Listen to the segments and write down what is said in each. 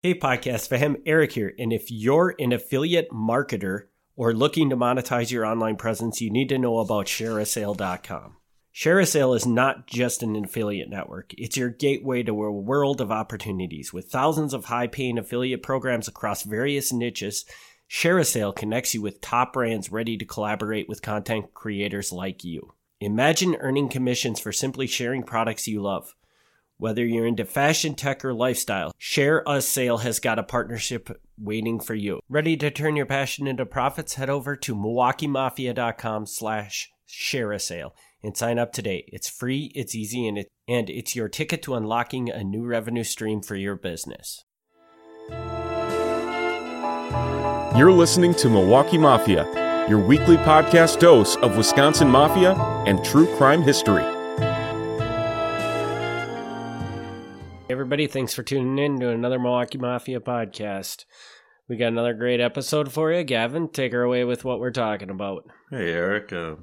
Hey, podcast fam, Eric here. And if you're an affiliate marketer or looking to monetize your online presence, you need to know about shareasale.com. ShareASale is not just an affiliate network, it's your gateway to a world of opportunities. With thousands of high paying affiliate programs across various niches, ShareASale connects you with top brands ready to collaborate with content creators like you. Imagine earning commissions for simply sharing products you love. Whether you're into fashion, tech, or lifestyle, ShareASale has got a partnership waiting for you. Ready to turn your passion into profits? Head over to MilwaukeeMafia.com slash share and sign up today. It's free, it's easy, and, it, and it's your ticket to unlocking a new revenue stream for your business. You're listening to Milwaukee Mafia, your weekly podcast dose of Wisconsin Mafia and true crime history. Everybody, thanks for tuning in to another Milwaukee Mafia podcast. We got another great episode for you. Gavin, take her away with what we're talking about. Hey, Eric. Uh,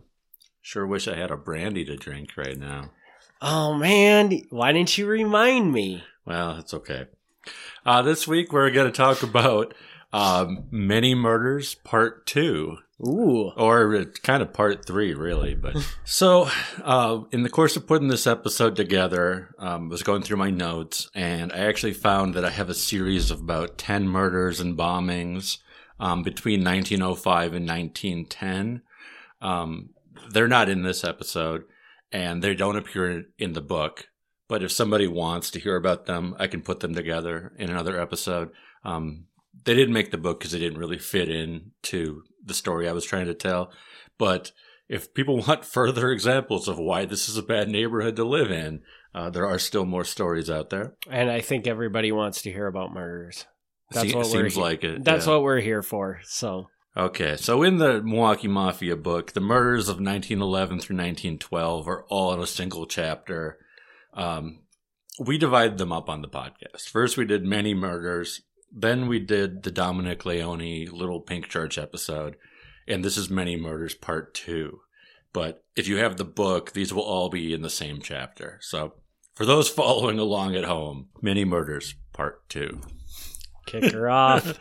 sure wish I had a brandy to drink right now. Oh man, why didn't you remind me? Well, it's okay. Uh, this week we're going to talk about um, Many Murders Part 2. Ooh. Or it's kind of part three, really. But so, uh, in the course of putting this episode together, um, was going through my notes, and I actually found that I have a series of about ten murders and bombings um, between 1905 and 1910. Um, they're not in this episode, and they don't appear in the book. But if somebody wants to hear about them, I can put them together in another episode. Um, they didn't make the book because it didn't really fit in to the story I was trying to tell. But if people want further examples of why this is a bad neighborhood to live in, uh, there are still more stories out there. And I think everybody wants to hear about murders. That's Se- what we're seems he- like it. That's yeah. what we're here for. So Okay, so in the Milwaukee Mafia book, the murders of 1911 through 1912 are all in a single chapter. Um, we divided them up on the podcast. First, we did many murders. Then we did the Dominic Leone Little Pink Church episode, and this is Many Murders Part Two. But if you have the book, these will all be in the same chapter. So for those following along at home, Many Murders Part Two. kick her off.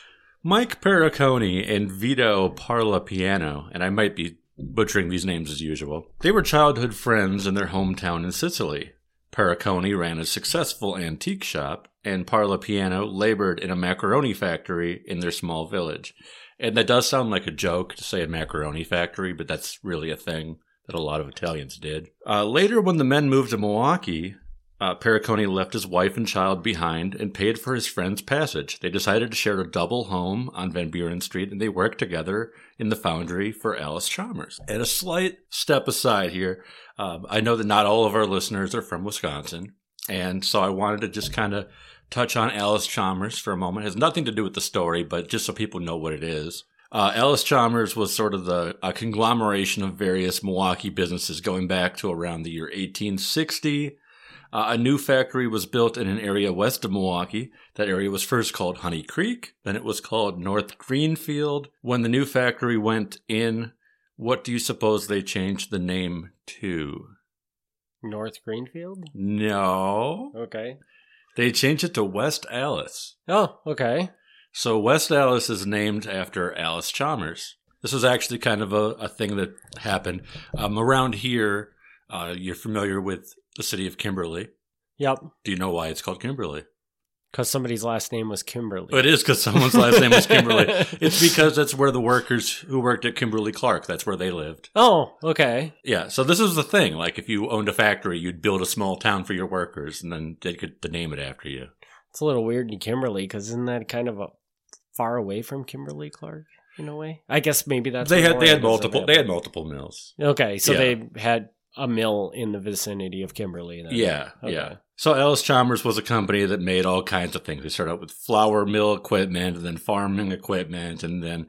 Mike Perricone and Vito Parlapiano, and I might be butchering these names as usual, they were childhood friends in their hometown in Sicily. Perricone ran a successful antique shop, and Parlapiano labored in a macaroni factory in their small village. And that does sound like a joke to say a macaroni factory, but that's really a thing that a lot of Italians did. Uh, later, when the men moved to Milwaukee, uh, left his wife and child behind and paid for his friend's passage. They decided to share a double home on Van Buren Street, and they worked together in the foundry for Allis-Chalmers. And a slight step aside here, um, I know that not all of our listeners are from Wisconsin, and so I wanted to just kind of touch on Allis-Chalmers for a moment. It has nothing to do with the story, but just so people know what it is. Uh, Allis-Chalmers was sort of the a conglomeration of various Milwaukee businesses going back to around the year 1860. Uh, a new factory was built in an area west of Milwaukee. That area was first called Honey Creek, then it was called North Greenfield. When the new factory went in, what do you suppose they changed the name to? North Greenfield? No. Okay. They changed it to West Allis. Oh, okay. So West Allis is named after Allis-Chalmers. This was actually kind of a, a thing that happened. Um, around here, uh, you're familiar with the city of Kimberly. Yep. Do you know why it's called Kimberly? Because somebody's last name was Kimberly. It is because someone's last name was Kimberly. It's because that's where the workers who worked at Kimberly Clark, that's where they lived. Oh, okay. Yeah, so this is the thing. Like, if you owned a factory, you'd build a small town for your workers, and then they could name it after you. It's a little weird in Kimberly because isn't that kind of a far away from Kimberly Clark in a way? I guess maybe that's they had they had multiple they had multiple mills. Okay, so Yeah. they had a mill in the vicinity of Kimberly. Then. Yeah, Okay. yeah. So Allis-Chalmers was a company that made all kinds of things. They started out with flour mill equipment, and then farming equipment, and then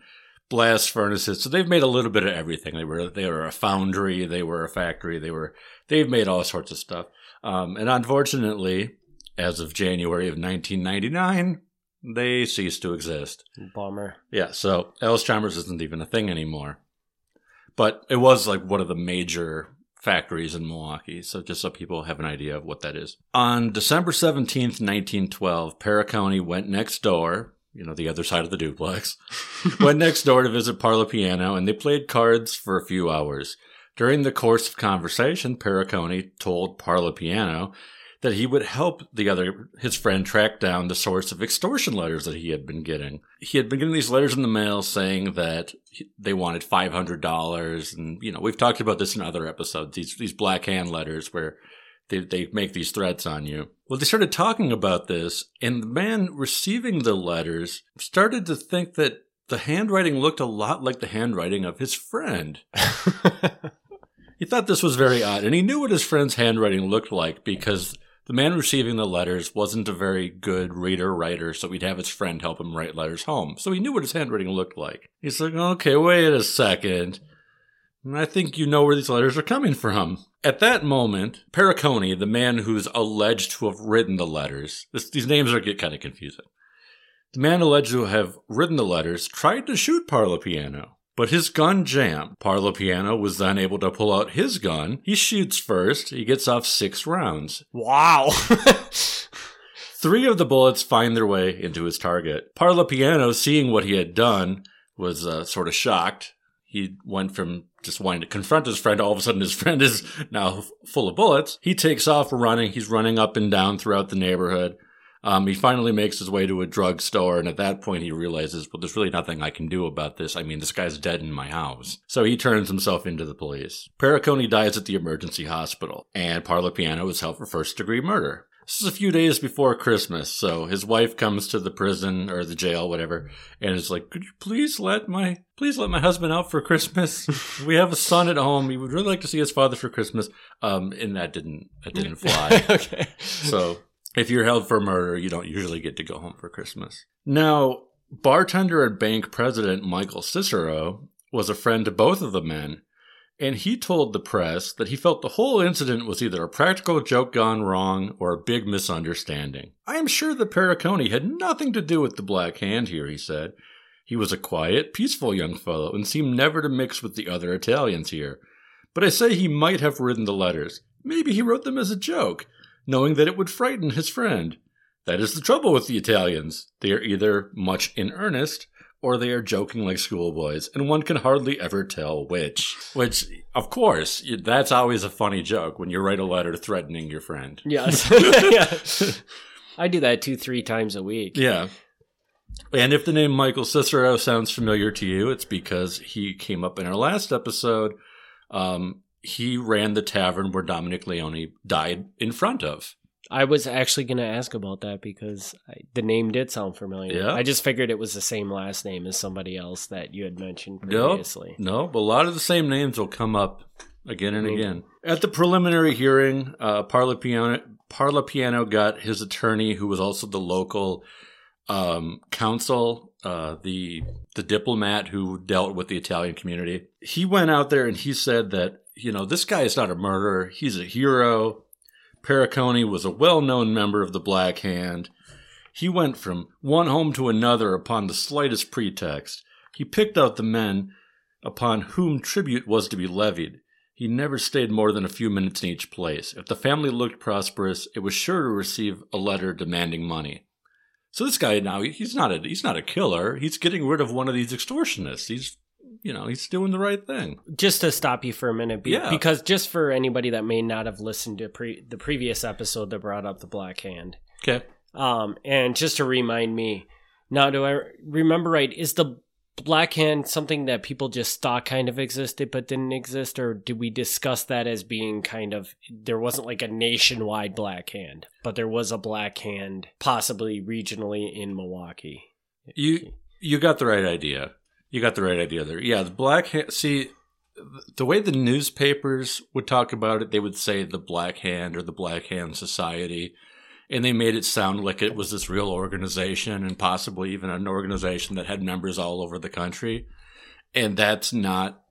blast furnaces. So they've made a little bit of everything. They were they were a foundry, they were a factory, they were they've made all sorts of stuff. Um, and unfortunately, as of January of 1999, they ceased to exist. Bummer. Yeah, so Allis-Chalmers isn't even a thing anymore. But it was like one of the major factories in Milwaukee. So just so people have an idea of what that is. On December 17th, 1912, Perricone went next door, you know, the other side of the duplex, went next door to visit Parlapiano and they played cards for a few hours. During the course of conversation, Perricone told Parlapiano that he would help the other his friend track down the source of extortion letters that he had been getting. He had been getting these letters in the mail saying that they wanted five hundred dollars, and you know we've talked about this in other episodes. These these black hand letters where they they make these threats on you. Well, they started talking about this, and the man receiving the letters started to think that the handwriting looked a lot like the handwriting of his friend. he thought this was very odd, and he knew what his friend's handwriting looked like because the man receiving the letters wasn't a very good reader writer, so he'd have his friend help him write letters home. So he knew what his handwriting looked like. He's like, okay, wait a second. I think you know where these letters are coming from. At that moment, Perricone, the man who's alleged to have written the letters, this, these names are get kind of confusing. The man alleged to have written the letters tried to shoot Parlapiano. But his gun jammed. Parlapiano was then able to pull out his gun. He shoots first. He gets off six rounds. Wow. Three of the bullets find their way into his target. Parlapiano, seeing what he had done, was uh, sort of shocked. He went from just wanting to confront his friend. All of a sudden, his friend is now full of bullets. He takes off running. He's running up and down throughout the neighborhood. Um, he finally makes his way to a drugstore, and at that point, he realizes, well, there's really nothing I can do about this. I mean, this guy's dead in my house. So he turns himself into the police. Perricone dies at the emergency hospital, and Parlapiano is held for first degree murder. This is a few days before Christmas, so his wife comes to the prison or the jail, whatever, and is like, "Could you please let my please let my husband out for Christmas? we have a son at home. He would really like to see his father for Christmas." Um, and that didn't that didn't fly. okay. So if you're held for murder, you don't usually get to go home for Christmas. Now, bartender and bank president Michael Cicero was a friend to both of the men, and he told the press that he felt the whole incident was either a practical joke gone wrong or a big misunderstanding. I am sure that Perricone had nothing to do with the Black Hand here, he said. He was a quiet, peaceful young fellow and seemed never to mix with the other Italians here. But I say he might have written the letters. Maybe he wrote them as a joke knowing that it would frighten his friend. That is the trouble with the Italians. They are either much in earnest or they are joking like schoolboys, and one can hardly ever tell which. Which, of course, that's always a funny joke when you write a letter threatening your friend. Yes. yeah. I do that two, three times a week. Yeah. And if the name Michael Cicero sounds familiar to you, it's because he came up in our last episode. Um, he ran the tavern where Dominic Leone died in front of. I was actually going to ask about that because I, the name did sound familiar. Yeah. I just figured it was the same last name as somebody else that you had mentioned previously. No, no, but a lot of the same names will come up again and Maybe. again. At the preliminary hearing, uh, Parlapiano, Parlapiano got his attorney, who was also the local um, counsel, uh, the the diplomat who dealt with the Italian community. He went out there and he said that you know, this guy is not a murderer. He's a hero. Perricone was a well known member of the Black Hand. He went from one home to another upon the slightest pretext. He picked out the men upon whom tribute was to be levied. He never stayed more than a few minutes in each place. If the family looked prosperous, it was sure to receive a letter demanding money. So this guy now he's not a he's not a killer. He's getting rid of one of these extortionists. He's you know, he's doing the right thing. Just to stop you for a minute, be, yeah. because just for anybody that may not have listened to pre- the previous episode that brought up the Black Hand. Okay. Um, and just to remind me, now do I remember right? Is the Black Hand something that people just thought kind of existed but didn't exist, or did we discuss that as being kind of there wasn't like a nationwide Black Hand, but there was a Black Hand possibly regionally in Milwaukee? You you got the right idea. You got the right idea there. Yeah, the black hand. See, the way the newspapers would talk about it, they would say the Black Hand or the Black Hand Society, and they made it sound like it was this real organization and possibly even an organization that had members all over the country. And that's not,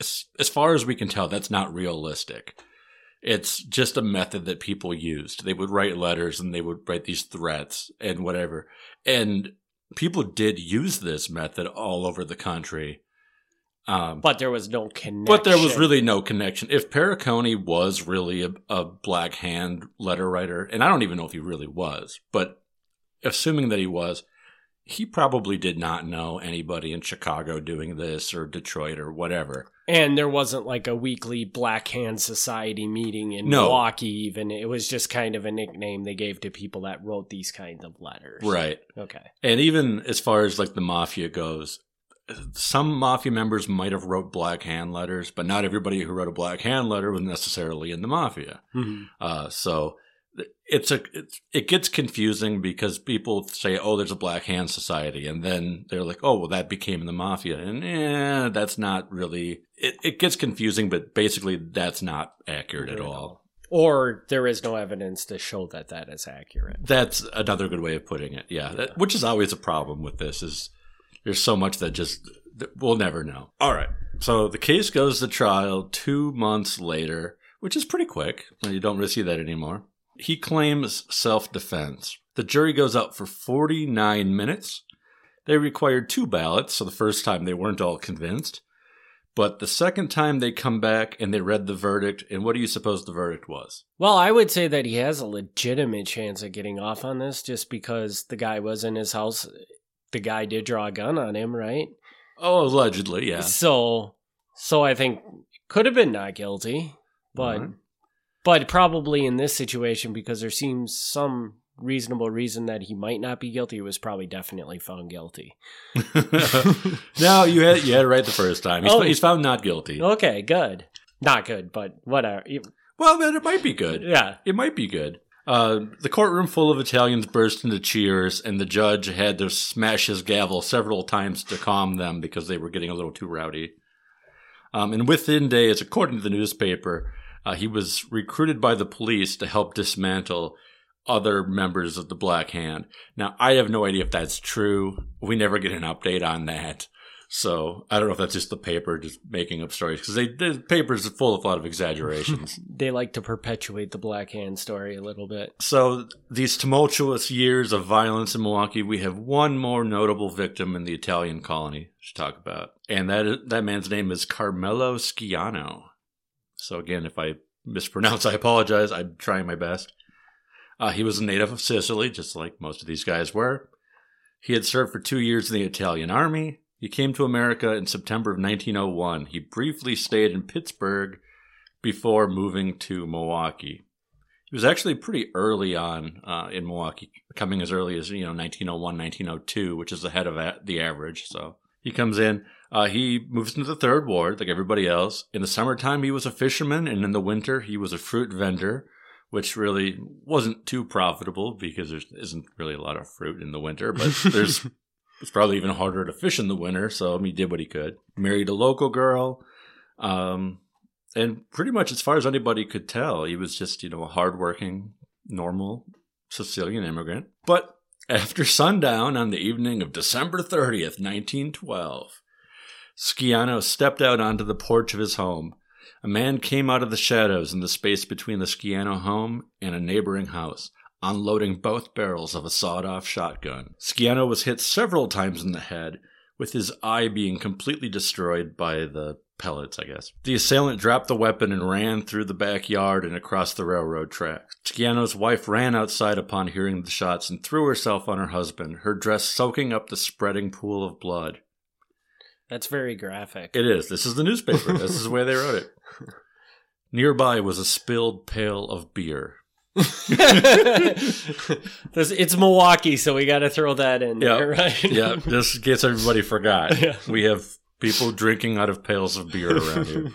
as far as we can tell, that's not realistic. It's just a method that people used. They would write letters and they would write these threats and whatever. And people did use this method all over the country. Um, But there was no connection. but there was really no connection. If Perricone was really a, a Black Hand letter writer, and I don't even know if he really was, but assuming that he was, he probably did not know anybody in Chicago doing this or Detroit or whatever. And there wasn't like a weekly Black Hand Society meeting in No. Milwaukee, even. It was just kind of a nickname they gave to people that wrote these kinds of letters. Right. Okay. And even as far as like the mafia goes, some mafia members might have wrote Black Hand letters, but not everybody who wrote a Black Hand letter was necessarily in the mafia. Uh, so it's a it's, it gets confusing because people say, "Oh, there's a Black Hand Society," and then they're like, "Oh, well, that became the mafia," and eh, that's not really. It, it gets confusing, but basically, that's not accurate at all. Or there is no evidence to show that that is accurate. That's another good way of putting it. Yeah, that, which is always a problem with this is there's so much that just that we'll never know. All right, so the case goes to trial two months later, which is pretty quick. You don't really see that anymore. He claims self defense. The jury goes out for 49 minutes. They required two ballots, so the first time they weren't all convinced. But the second time they come back and they read the verdict, and what do you suppose the verdict was? Well, I would say that he has a legitimate chance of getting off on this just because the guy was in his house. The guy did draw a gun on him, right? Oh, allegedly, yeah. So, so I think could have been not guilty, but. But probably in this situation because there seems some reasonable reason that he might not be guilty. He was probably definitely found guilty. no, you had you had it right the first time. He's, Oh. he's found not guilty. Okay, good. Not good, but whatever. Well, then it might be good. Yeah. It might be good. Uh, the courtroom full of Italians burst into cheers, and the judge had to smash his gavel several times to calm them because they were getting a little too rowdy. Um, and within days, according to the newspaper, uh, he was recruited by the police to help dismantle other members of the Black Hand. Now, I have no idea if that's true. We never get an update on that. So I don't know if that's just the paper just making up stories because they the paper's full of a lot of exaggerations. They like to perpetuate the Black Hand story a little bit. So these tumultuous years of violence in Milwaukee, we have one more notable victim in the Italian colony to talk about, and that that man's name is Carmelo Sciano. So again, if I mispronounce, I apologize. I'm trying my best. Uh, he was a native of Sicily, just like most of these guys were. He had served for two years in the Italian army. He came to America in September of 1901. He briefly stayed in Pittsburgh before moving to Milwaukee. He was actually pretty early on uh, in Milwaukee, coming as early as you know 1901, 1902, which is ahead of the average. So he comes in. Uh, he moves into the third ward, like everybody else. In the summertime, he was a fisherman, and in the winter, he was a fruit vendor, which really wasn't too profitable because there isn't really a lot of fruit in the winter. But there's it's probably even harder to fish in the winter, so he did what he could. Married a local girl. Um, and pretty much as far as anybody could tell, he was just, you know, a hardworking, normal Sicilian immigrant. But after sundown on the evening of December 30th, 1912, Sciano stepped out onto the porch of his home. A man came out of the shadows in the space between the Sciano home and a neighboring house, unloading both barrels of a sawed off shotgun. Sciano was hit several times in the head, with his eye being completely destroyed by the pellets, I guess. The assailant dropped the weapon and ran through the backyard and across the railroad tracks. Sciano's wife ran outside upon hearing the shots and threw herself on her husband, her dress soaking up the spreading pool of blood. That's very graphic. It is. This is the newspaper. this is the way they wrote it. Nearby was a spilled pail of beer. It's Milwaukee, so we got to throw that in Yeah. there, right? Yeah, this gets everybody forgot. Yeah. We have people drinking out of pails of beer around here.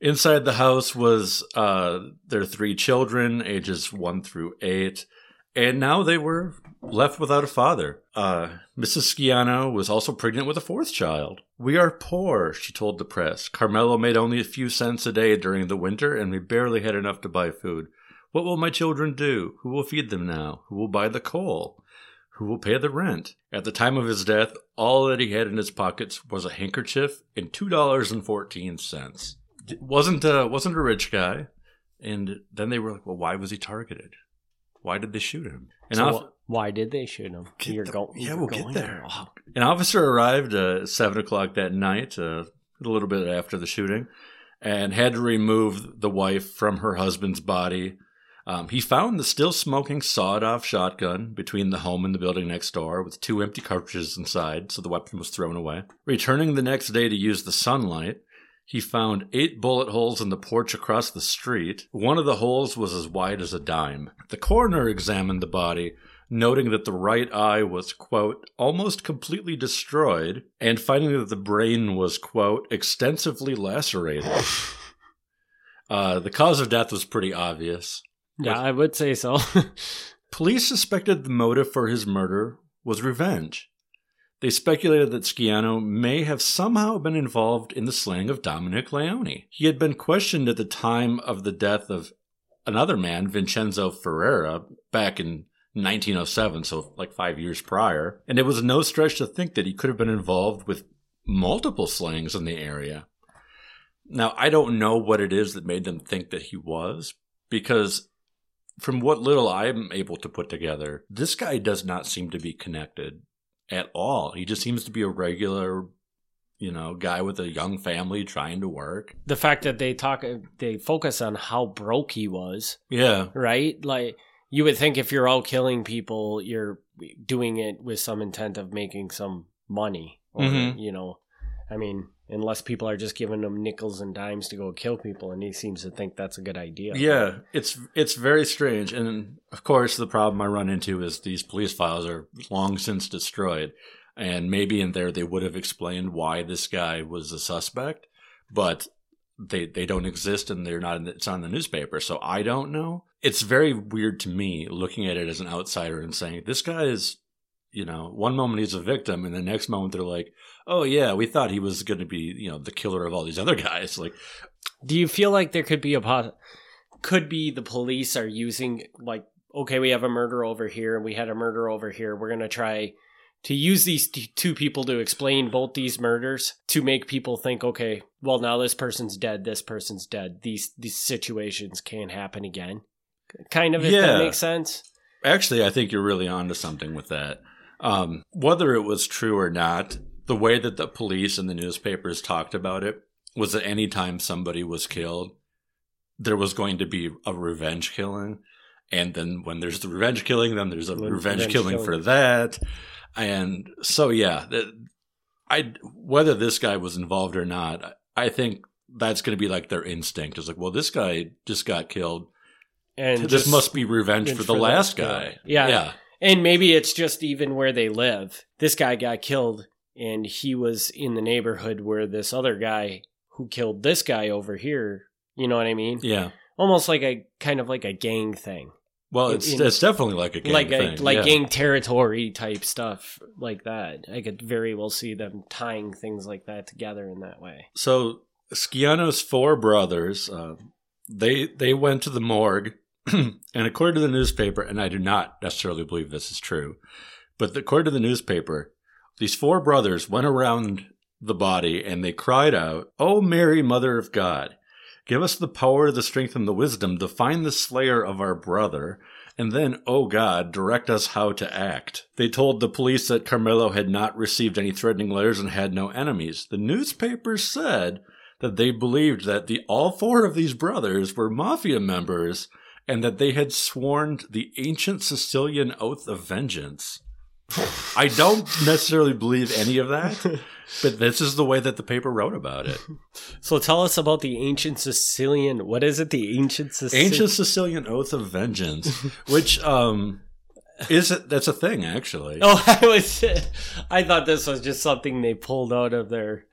Inside the house was uh, their three children, ages one through eight, and now they were left without a father. Uh, Mrs. Sciano was also pregnant with a fourth child. We are poor, she told the press. Carmelo made only a few cents a day during the winter, and we barely had enough to buy food. What will my children do? Who will feed them now? Who will buy the coal? Who will pay the rent? At the time of his death, all that he had in his pockets was a handkerchief and two dollars and fourteen cents. wasn't uh, wasn't a rich guy. And then they were like, "Well, why was he targeted? Why did they shoot him?" And So why did they shoot him? Get You're the- go- yeah, you're we'll get going there. Oh, An officer arrived uh, at seven o'clock that night. Uh, a little bit after the shooting and had to remove the wife from her husband's body. Um, he found the still smoking sawed off shotgun between the home and the building next door with two empty cartridges inside, so the weapon was thrown away. Returning the next day to use the sunlight, he found eight bullet holes in the porch across the street. One of the holes was as wide as a dime. The coroner examined the body, noting that the right eye was, quote, almost completely destroyed, and finding that the brain was, quote, extensively lacerated. uh, the cause of death was pretty obvious. Yeah, I would say so. Police suspected the motive for his murder was revenge. They speculated that Sciano may have somehow been involved in the slaying of Dominic Leone. He had been questioned at the time of the death of another man, Vincenzo Ferrera, back in 1907, so like five years prior, and it was no stretch to think that he could have been involved with multiple slayings in the area. Now, I don't know what it is that made them think that he was, because from what little I'm able to put together, this guy does not seem to be connected at all. He just seems to be a regular, you know, guy with a young family trying to work. the fact that they talk, they focus on how broke he was, Yeah. right? Like you would think if you're out killing people, you're doing it with some intent of making some money, or Mhm. you know, I mean, unless people are just giving them nickels and dimes to go kill people, and he seems to think that's a good idea. Yeah, it's it's very strange, and of course, the problem I run into is these police files are long since destroyed, and maybe in there they would have explained why this guy was a suspect, but they they don't exist and they're not. In the, it's on the newspaper, so I don't know. It's very weird to me looking at it as an outsider and saying this guy is, you know, one moment he's a victim, and the next moment they're like, oh yeah, we thought he was going to be, you know, the killer of all these other guys, like. Do you feel like there could be a pot? Could be the police are using like okay, we have a murder over here, and we had a murder over here. We're gonna try to use these t- two people to explain both these murders to make people think, okay, well now this person's dead, this person's dead. These these situations can't happen again. Kind of, if Yeah. that makes sense. Actually, I think you're really onto something with that. Um, whether it was true or not, the way that the police and the newspapers talked about it was that anytime somebody was killed, there was going to be a revenge killing. And then when there's the revenge killing, then there's a revenge, revenge killing killing. for that. And so, yeah, I whether this guy was involved or not, I think that's going to be like their instinct. Is like, well, this guy just got killed. And this just- must be revenge revenge for the for last guy. Yeah. yeah. And maybe it's just even where they live. This guy got killed, and he was in the neighborhood where this other guy who killed this guy over here. You know what I mean? Yeah. Almost like a kind of like a gang thing, Well, it's in- it's definitely like a gang like thing. a like yeah. gang territory type stuff like that. I could very well see them tying things like that together in that way. So Sciano's four brothers, uh, they they went to the morgue, and according to the newspaper, and I do not necessarily believe this is true, but according to the newspaper, these four brothers went around the body and they cried out, "Oh Mary, Mother of God, give us the power, the strength, and the wisdom to find the slayer of our brother." And then, oh God, direct us how to act. They told the police that Carmelo had not received any threatening letters and had no enemies. The newspapers said that they believed that the all four of these brothers were mafia members and that they had sworn the ancient Sicilian oath of vengeance. I don't necessarily believe any of that, but this is the way that the paper wrote about it. So tell us about the ancient Sicilian. What is it? The ancient Sicilian. Ancient Sicilian oath of vengeance, which um is it? that's a thing actually. Oh, I was. I thought this was just something they pulled out of their.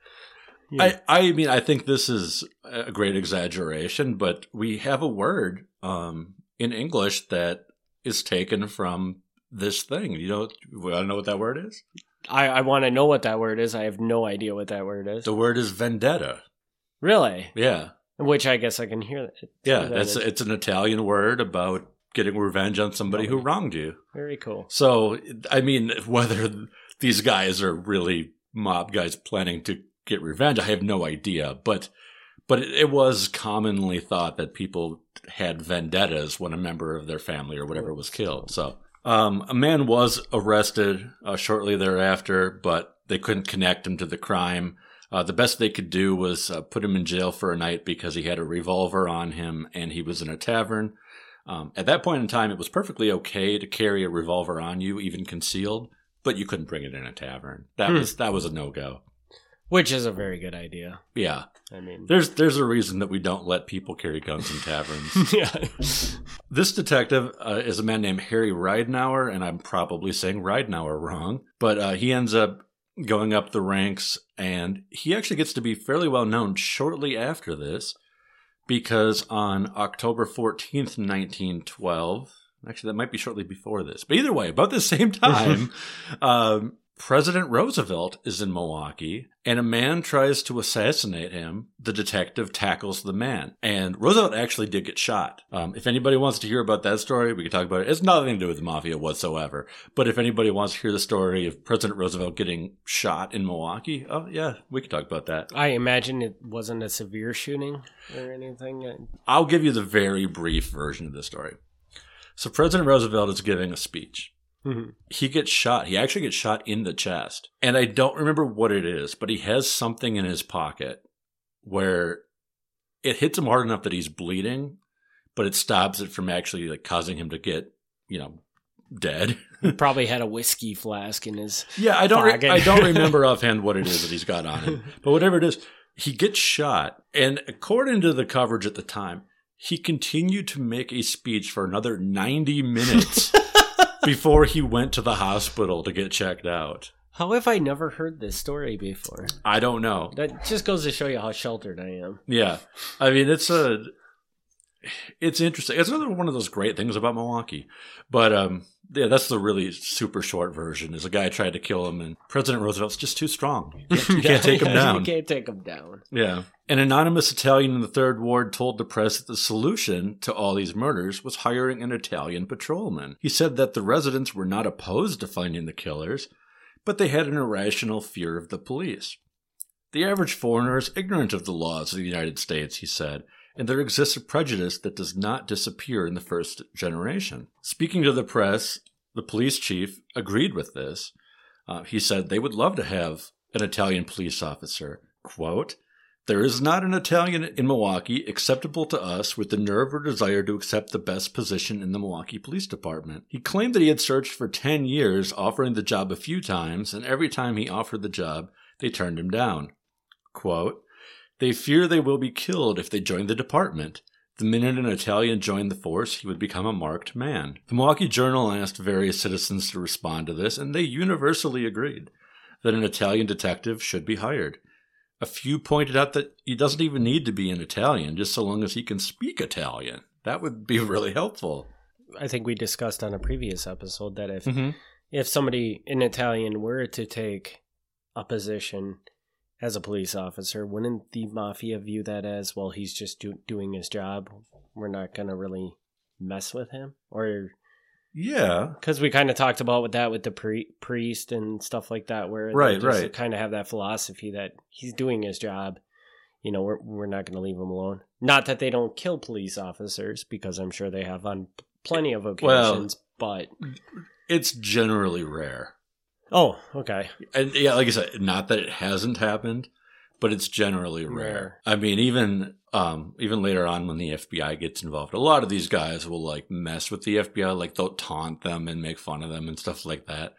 I, I mean, I think this is a great exaggeration, but we have a word um, in English that is taken from this thing. You know, I don't know what that word is. I, I want to know what that word is. I have no idea what that word is. The word is vendetta. Really? Yeah, Which I guess I can hear that. yeah. that That's is it's an Italian word about getting revenge on somebody who wronged you. very cool. So, I mean, whether these guys are really mob guys planning to get revenge, I have no idea. But, but it was commonly thought that people had vendettas when a member of their family or whatever was killed. So, um, a man was arrested uh, shortly thereafter, but they couldn't connect him to the crime. Uh, the best they could do was uh, put him in jail for a night because he had a revolver on him and he was in a tavern. Um, at that point in time, it was perfectly okay to carry a revolver on you, even concealed, but you couldn't bring it in a tavern. That Hmm. was that was a no go. Which is a very good idea. Yeah, I mean, there's there's a reason that we don't let people carry guns in taverns. yeah. This detective uh, is a man named Harry Ridenauer, and I'm probably saying Ridenauer wrong, but uh, he ends up going up the ranks, and he actually gets to be fairly well known shortly after this, because on October 14th, 1912, actually, that might be shortly before this, but either way, about the same time, um, President Roosevelt is in Milwaukee, and a man tries to assassinate him. The detective tackles the man, and Roosevelt actually did get shot. Um, if anybody wants to hear about that story, we can talk about it. It's nothing to do with the mafia whatsoever. But if anybody wants to hear the story of President Roosevelt getting shot in Milwaukee, oh yeah, we can talk about that. I imagine it wasn't a severe shooting or anything. I'll give you the very brief version of the story. So President Roosevelt is giving a speech. Mhm. he gets shot. He actually gets shot in the chest. And I don't remember what it is, but he has something in his pocket where it hits him hard enough that he's bleeding, but it stops it from actually like causing him to get, you know, dead. He probably had a whiskey flask in his. Yeah, I don't. Re- I don't remember offhand what it is that he's got on him, but whatever it is, he gets shot, and according to the coverage at the time, he continued to make a speech for another ninety minutes before he went to the hospital to get checked out. How have I never heard this story before? I don't know. That just goes to show you how sheltered I am. Yeah, I mean it's a. It's interesting. It's another one of those great things about Milwaukee, but um, yeah, that's the really super short version. Is a guy tried to kill him, and President Roosevelt's just too strong. You can't, you can't take him down. You can't take him down. Yeah. An anonymous Italian in the Third Ward told the press that the solution to all these murders was hiring an Italian patrolman. He said that the residents were not opposed to finding the killers, but they had an irrational fear of the police. The average foreigner is ignorant of the laws of the United States, he said, and there exists a prejudice that does not disappear in the first generation. Speaking to the press, the police chief agreed with this. Uh, he said they would love to have an Italian police officer. Quote, there is not an Italian in Milwaukee acceptable to us with the nerve or desire to accept the best position in the Milwaukee Police Department. He claimed that he had searched for 10 years, offering the job a few times, and every time he offered the job, they turned him down. Quote, they fear they will be killed if they join the department. The minute an Italian joined the force, he would become a marked man. The Milwaukee Journal asked various citizens to respond to this, and they universally agreed that an Italian detective should be hired. A few pointed out that he doesn't even need to be an Italian, just so long as he can speak Italian. That would be really helpful. I think we discussed on a previous episode that if Mm-hmm. if somebody in Italian were to take a position as a police officer, wouldn't the mafia view that as well? He's just do- doing his job. We're not gonna really mess with him, or Yeah. because we kind of talked about with that with the pri- priest and stuff like that, where Right, right. kind of have that philosophy that he's doing his job. You know, we're we're not going to leave him alone. Not that they don't kill police officers, because I'm sure they have on plenty of Well- occasions. but It's generally rare. Oh, okay, And yeah, like I said, not that it hasn't happened, but it's generally rare. Rare. I mean, even um, even later on when the FBI gets involved, a lot of these guys will like mess with the FBI, like they'll taunt them and make fun of them and stuff like that.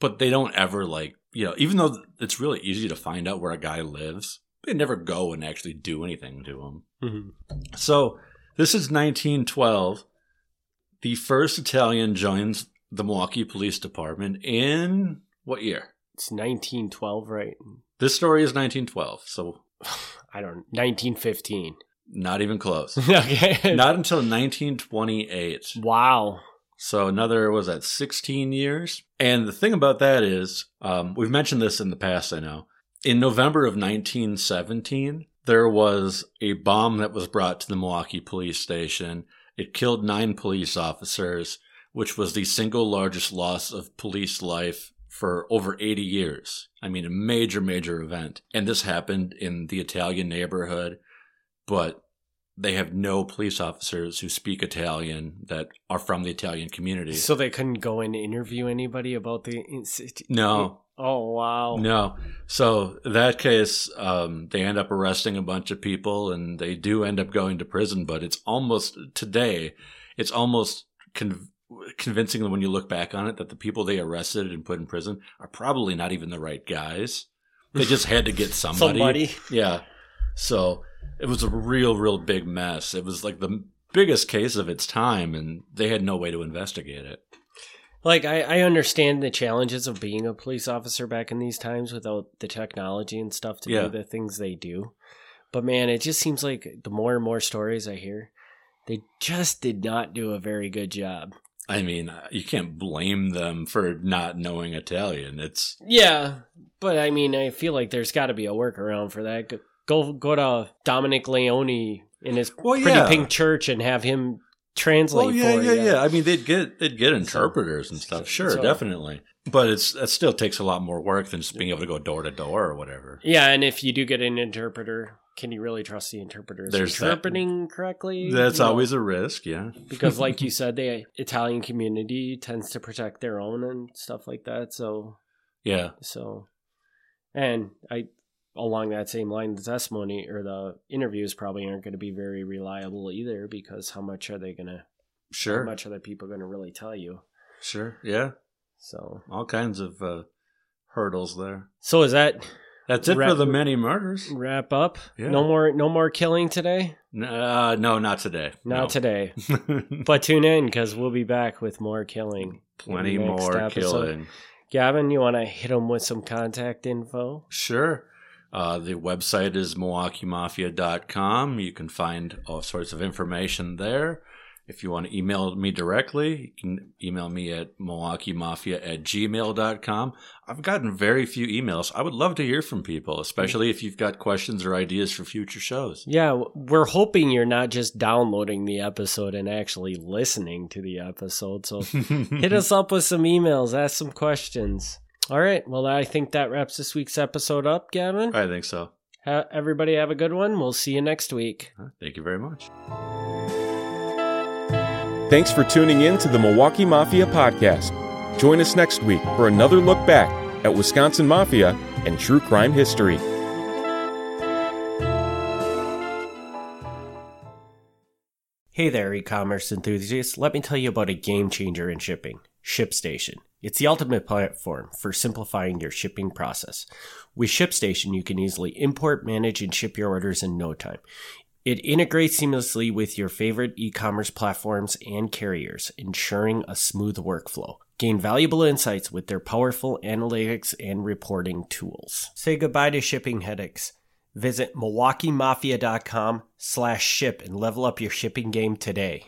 But they don't ever like you know, even though it's really easy to find out where a guy lives, they never go and actually do anything to him. Mhm. So this is 1912. The first Italian joins the Milwaukee Police Department in what year? it's 1912, right? This story is 1912, so I don't 1915. not even close. okay, not until 1928. wow. So another was that 16 years. And the thing about that is, um, we've mentioned this in the past. I know. In November of 1917, there was a bomb that was brought to the Milwaukee police station. It killed nine police officers, which was the single largest loss of police life for over 80 years. I mean, a major, major event. And this happened in the Italian neighborhood, but they have no police officers who speak Italian that are from the Italian community. So they couldn't go and interview anybody about the incident. no, Oh wow. No. So that case, um, they end up arresting a bunch of people, and they do end up going to prison. But it's almost today, it's almost con- convincing when you look back on it that the people they arrested and put in prison are probably not even the right guys. They just had to get somebody. Somebody. Yeah. So it was a real, real big mess. It was like the biggest case of its time, and they had no way to investigate it. Like I, I understand the challenges of being a police officer back in these times without the technology and stuff to Yeah. do the things they do. But man, it just seems like the more and more stories I hear, they just did not do a very good job. I mean, uh, you can't blame them for not knowing Italian. It's Yeah, but I mean, I feel like there's got to be a workaround for that. Go- Go to Dominic Leone in his Well, pretty yeah. pink church and have him translate Oh yeah, for yeah, you. yeah. I mean, they'd get they'd get interpreters and stuff. Sure, so- definitely. But it's that still takes a lot more work than just being able to go door to door or whatever. Yeah, and if you do get an interpreter, can you really trust the interpreters There's that. interpreting correctly. That's You know, always a risk. Yeah. because, like you said, the Italian community tends to protect their own and stuff like that. So, Yeah. so, and I along that same line, the testimony or the interviews probably aren't going to be very reliable either because how much are they going to? Sure, how much are the people going to really tell you? Sure. Yeah. So, All kinds of uh, hurdles there. so is that That's it Wrap- for the many murders. wrap up? Yeah. No more, no more killing today. Uh, no, not today. Not No. today. But tune in because we'll be back with more killing. Plenty more episode. killing. Gavin, you want to hit them with some contact info? Sure. Uh, the website is milwaukeemafia.com. You can find all sorts of information there. If you want to email me directly, you can email me at milwaukeemafia at gmail.com. I've gotten very few emails. I would love to hear from people, especially if you've got questions or ideas for future shows. Yeah, we're hoping you're not just downloading the episode and actually listening to the episode. So hit us up with some emails, ask some questions. All right. Well, I think that wraps this week's episode up, Gavin. I think so. Everybody have a good one. We'll see you next week. Thank you very much. Thanks for tuning in to the Milwaukee Mafia Podcast. Join us next week for another look back at Wisconsin Mafia and true crime history. Hey there, e commerce enthusiasts. Let me tell you about a game changer in shipping ShipStation. It's the ultimate platform for simplifying your shipping process. With ShipStation, you can easily import, manage, and ship your orders in no time. It integrates seamlessly with your favorite e commerce platforms and carriers, ensuring a smooth workflow. Gain valuable insights with their powerful analytics and reporting tools. Say goodbye to shipping headaches. Visit milwaukeemafia.com slash ship and level up your shipping game today.